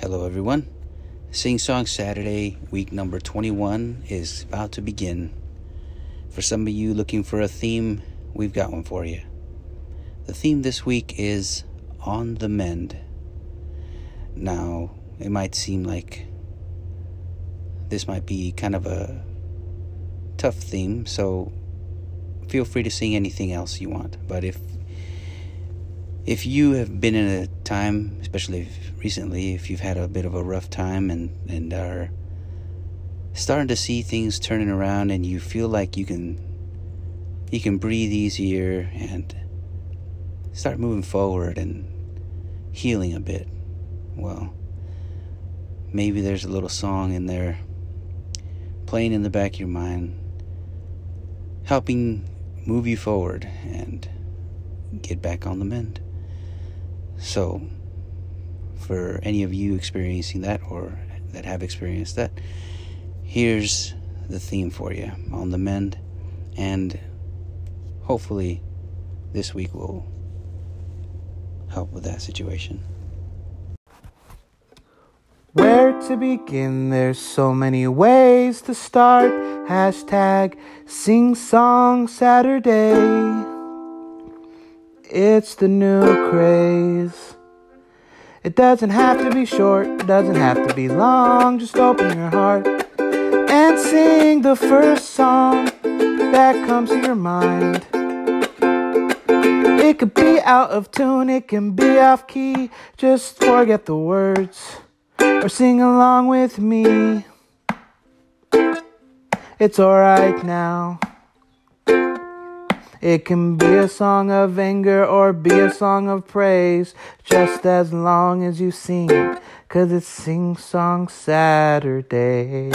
Hello, everyone. Sing Song Saturday, week number 21, is about to begin. For some of you looking for a theme, we've got one for you. The theme this week is On the Mend. Now, it might seem like this might be kind of a tough theme, so feel free to sing anything else you want. But if if you have been in a time, especially if recently, if you've had a bit of a rough time and and are starting to see things turning around, and you feel like you can you can breathe easier and start moving forward and healing a bit, well, maybe there's a little song in there playing in the back of your mind, helping move you forward and get back on the mend. So, for any of you experiencing that or that have experienced that, here's the theme for you on the mend. And hopefully, this week will help with that situation. Where to begin? There's so many ways to start. Hashtag Sing Song Saturday. It's the new craze. It doesn't have to be short, it doesn't have to be long. Just open your heart and sing the first song that comes to your mind. It could be out of tune, it can be off key. Just forget the words or sing along with me. It's alright now. It can be a song of anger or be a song of praise, just as long as you sing, cause it's Sing Song Saturday.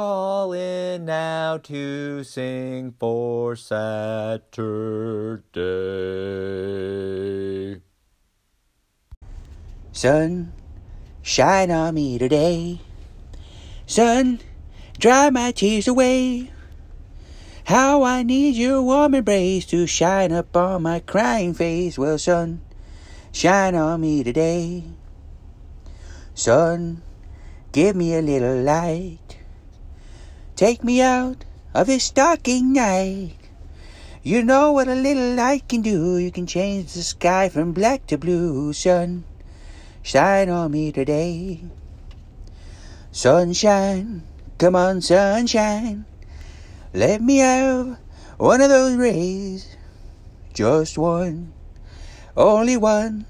Calling now to sing for Saturday. Sun, shine on me today. Sun, dry my tears away. How I need your warm embrace to shine up on my crying face. Well, sun, shine on me today. Sun, give me a little light. Take me out of this darking night. You know what a little light can do. You can change the sky from black to blue. Sun, shine on me today. Sunshine, come on, sunshine. Let me have one of those rays. Just one, only one,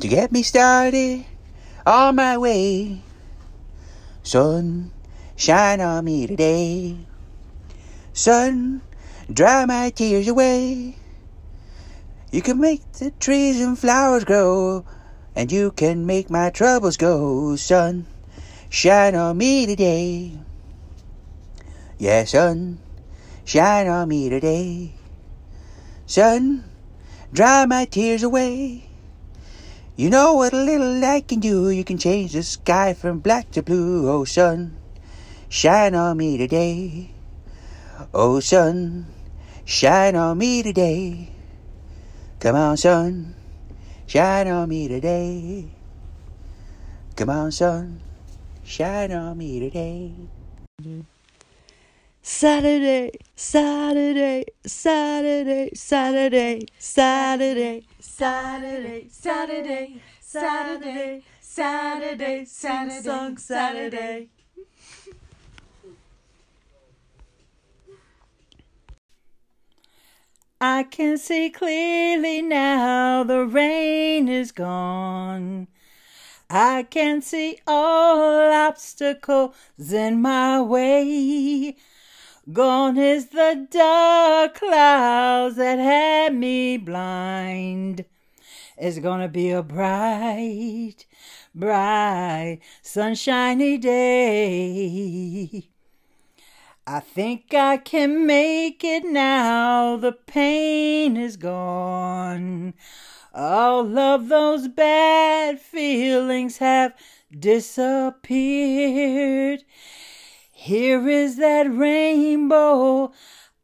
to get me started on my way. Sun, shine on me today. Sun, dry my tears away. You can make the trees and flowers grow, and you can make my troubles go. Sun, shine on me today. Yeah, sun, shine on me today. Sun, dry my tears away. You know what a little light can do. You can change the sky from black to blue. Oh, sun, shine on me today. Oh, sun, shine on me today. Come on, sun, shine on me today. Come on, sun, shine on me today. Saturday, Saturday, Saturday, Saturday, Saturday, Saturday, Saturday, Saturday, Saturday, Saturday, song Saturday. I can see clearly now the rain is gone. I can see all obstacles in my way. Gone is the dark clouds that had me blind. It's gonna be a bright, bright, sunshiny day. I think I can make it now. The pain is gone. All of those bad feelings have disappeared. Here is that rainbow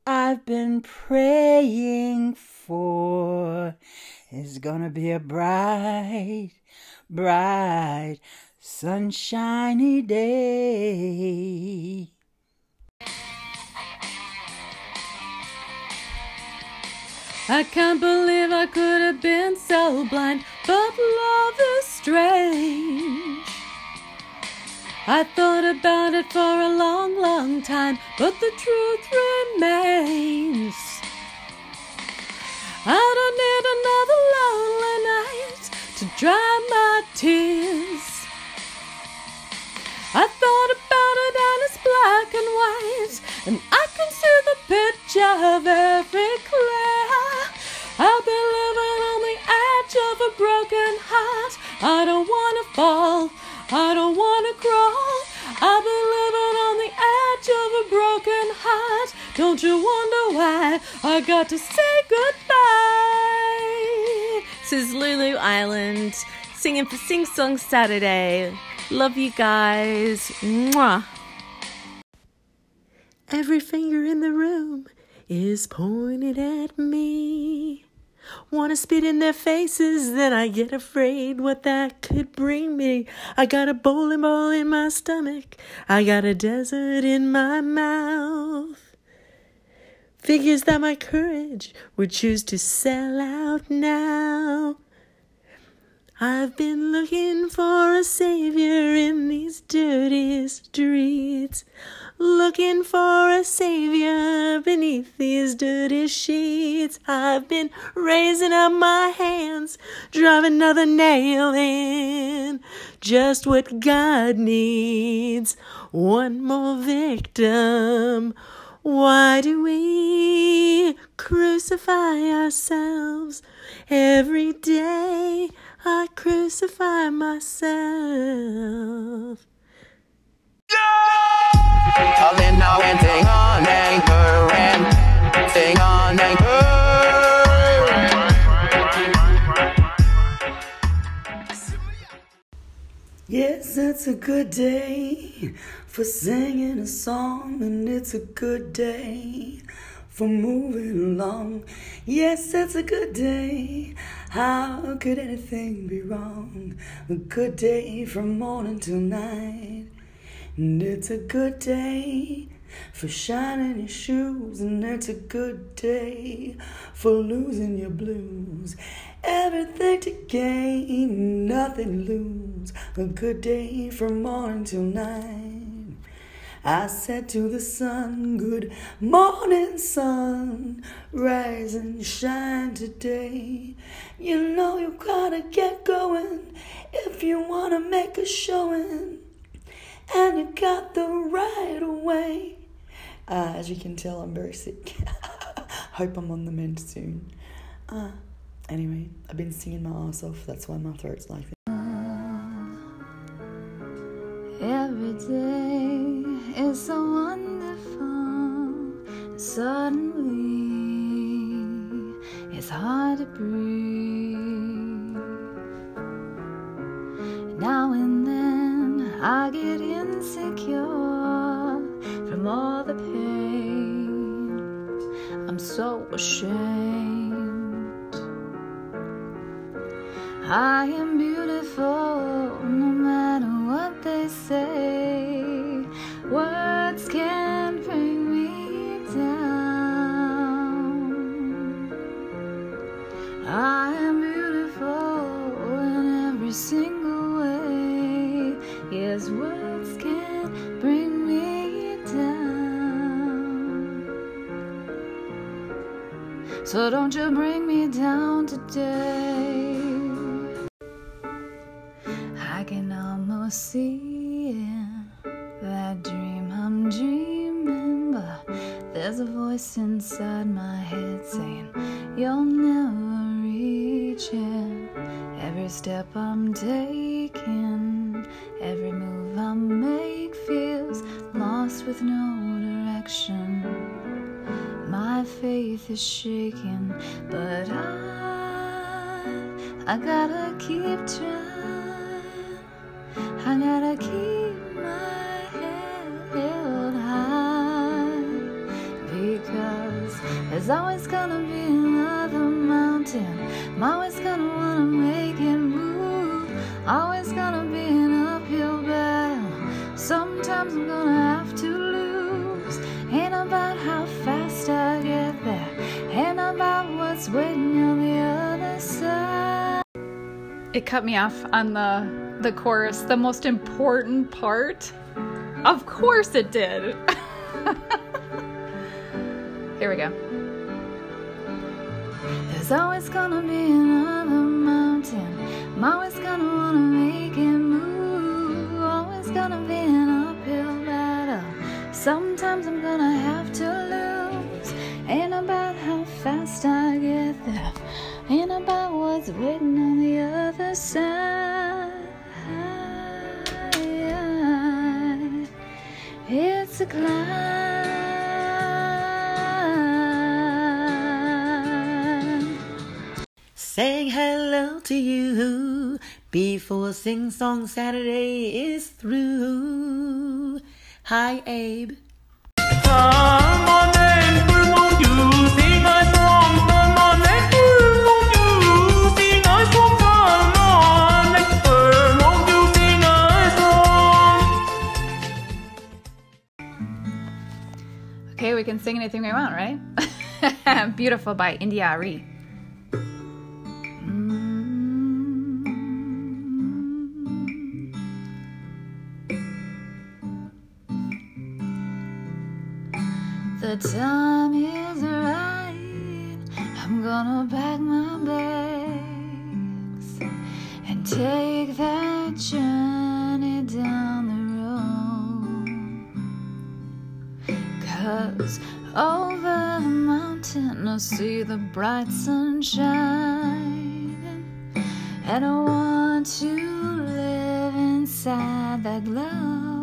I've been praying for. It's gonna be a bright, bright, sunshiny day. I can't believe I could have been so blind, but love is strange. I thought about it for a long, long time, but the truth remains. I don't need another lonely night to dry my tears. I thought about it and it's black and white, and I can see the picture very clear. I've been living on the edge of a broken heart. I don't wanna fall, I don't wanna crawl. I've been living on the edge of a broken heart. Don't you wonder why I got to say goodbye? This is Lulu Island singing for Sing Song Saturday. Love you guys. Mwah. Every finger in the room is pointed at me. Wanna spit in their faces, then I get afraid what that could bring me. I got a bowling ball in my stomach, I got a desert in my mouth. Figures that my courage would choose to sell out now. I've been looking for a savior in these dirty streets. Looking for a savior beneath these dirty sheets. I've been raising up my hands, driving another nail in. Just what God needs. One more victim, Why do we crucify ourselves every day? I crucify myself. Calling now and sing on anchor and sing on anchor. Yes, it's a good day for singing a song, and it's a good day for moving along. Yes, it's a good day. How could anything be wrong? A good day from morning till night. And it's a good day for shining your shoes, and it's a good day for losing your blues. Everything to gain, nothing to lose. A good day from morning till night. I said to the sun, Good morning, sun. Rise and shine today. You know you gotta get going if you wanna make a showing. And you got the right way. Uh, as you can tell, I'm very sick. Hope I'm on the mend soon. Uh, anyway, I've been singing my ass off. That's why my throat's like this. Every day is so wonderful. Suddenly, it's hard to breathe. Now and then, I get insecure from all the pain. I'm so ashamed. I am beautiful no matter what they say. So don't you bring me down today. I can almost see it, that dream I'm dreaming, but there's a voice inside my head saying, You'll never reach it. Every step I'm taking, My faith is shaking, but I, I gotta keep trying. I gotta keep my head held high because there's always gonna be another mountain. I'm always gonna wanna make It cut me off on the the chorus, the most important part. Of course it did. Here we go. There's always gonna be another mountain. I'm always gonna wanna make it move. Always gonna be an uphill battle. Sometimes I'm gonna have to lose. Ain't about how fast I get there. Ain't about what's waiting on the other side. It's a climb. Saying hello to you before Sing Song Saturday is through. Hi, Abe. Okay, we can sing anything we want, right? Beautiful by India Arie. Mm. The time see the bright sunshine. And I want to live inside that glow.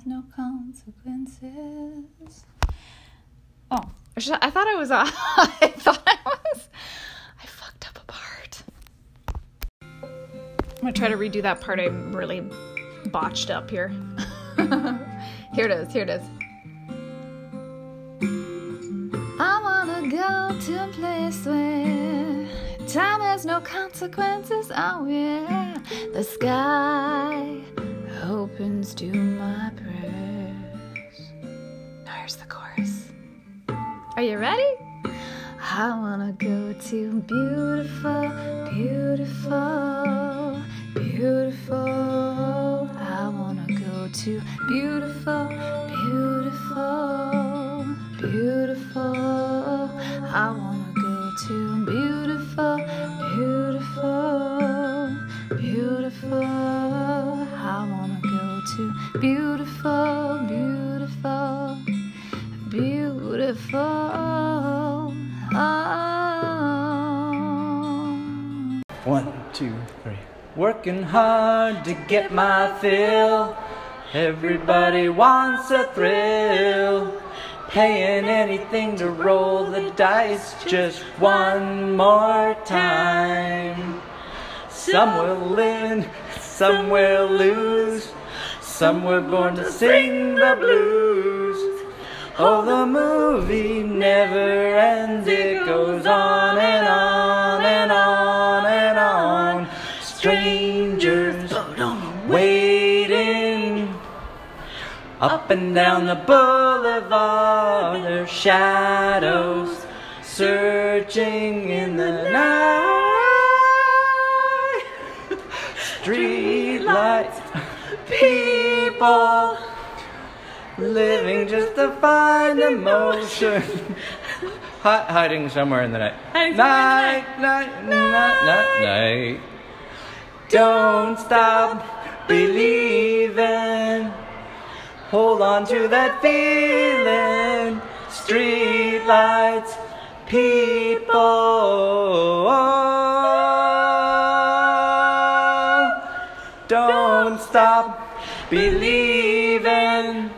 Has no consequences. Oh, I thought I was. Uh, I thought I was. I fucked up a part. I'm gonna try to redo that part I really botched up here. here it is. Here it is. I wanna go to a place where time has no consequences. Oh yeah, the sky opens to my prayers. Are you ready? I wanna go to beautiful, beautiful, beautiful. I wanna go to beautiful, beautiful, beautiful. I wanna go to Working hard to get my fill. Everybody wants a thrill. Paying anything to roll the dice just one more time. Some will win, some will lose. Some were born to sing the blues. Oh, the movie never ends. It goes on and on up and down the boulevard. Their shadows searching in the night. Street lights, people living just to find emotion. Hi- hiding somewhere in the night. night, night, night, night, night. Don't stop believing. Hold on to that feeling. Street lights, people. Don't stop believing.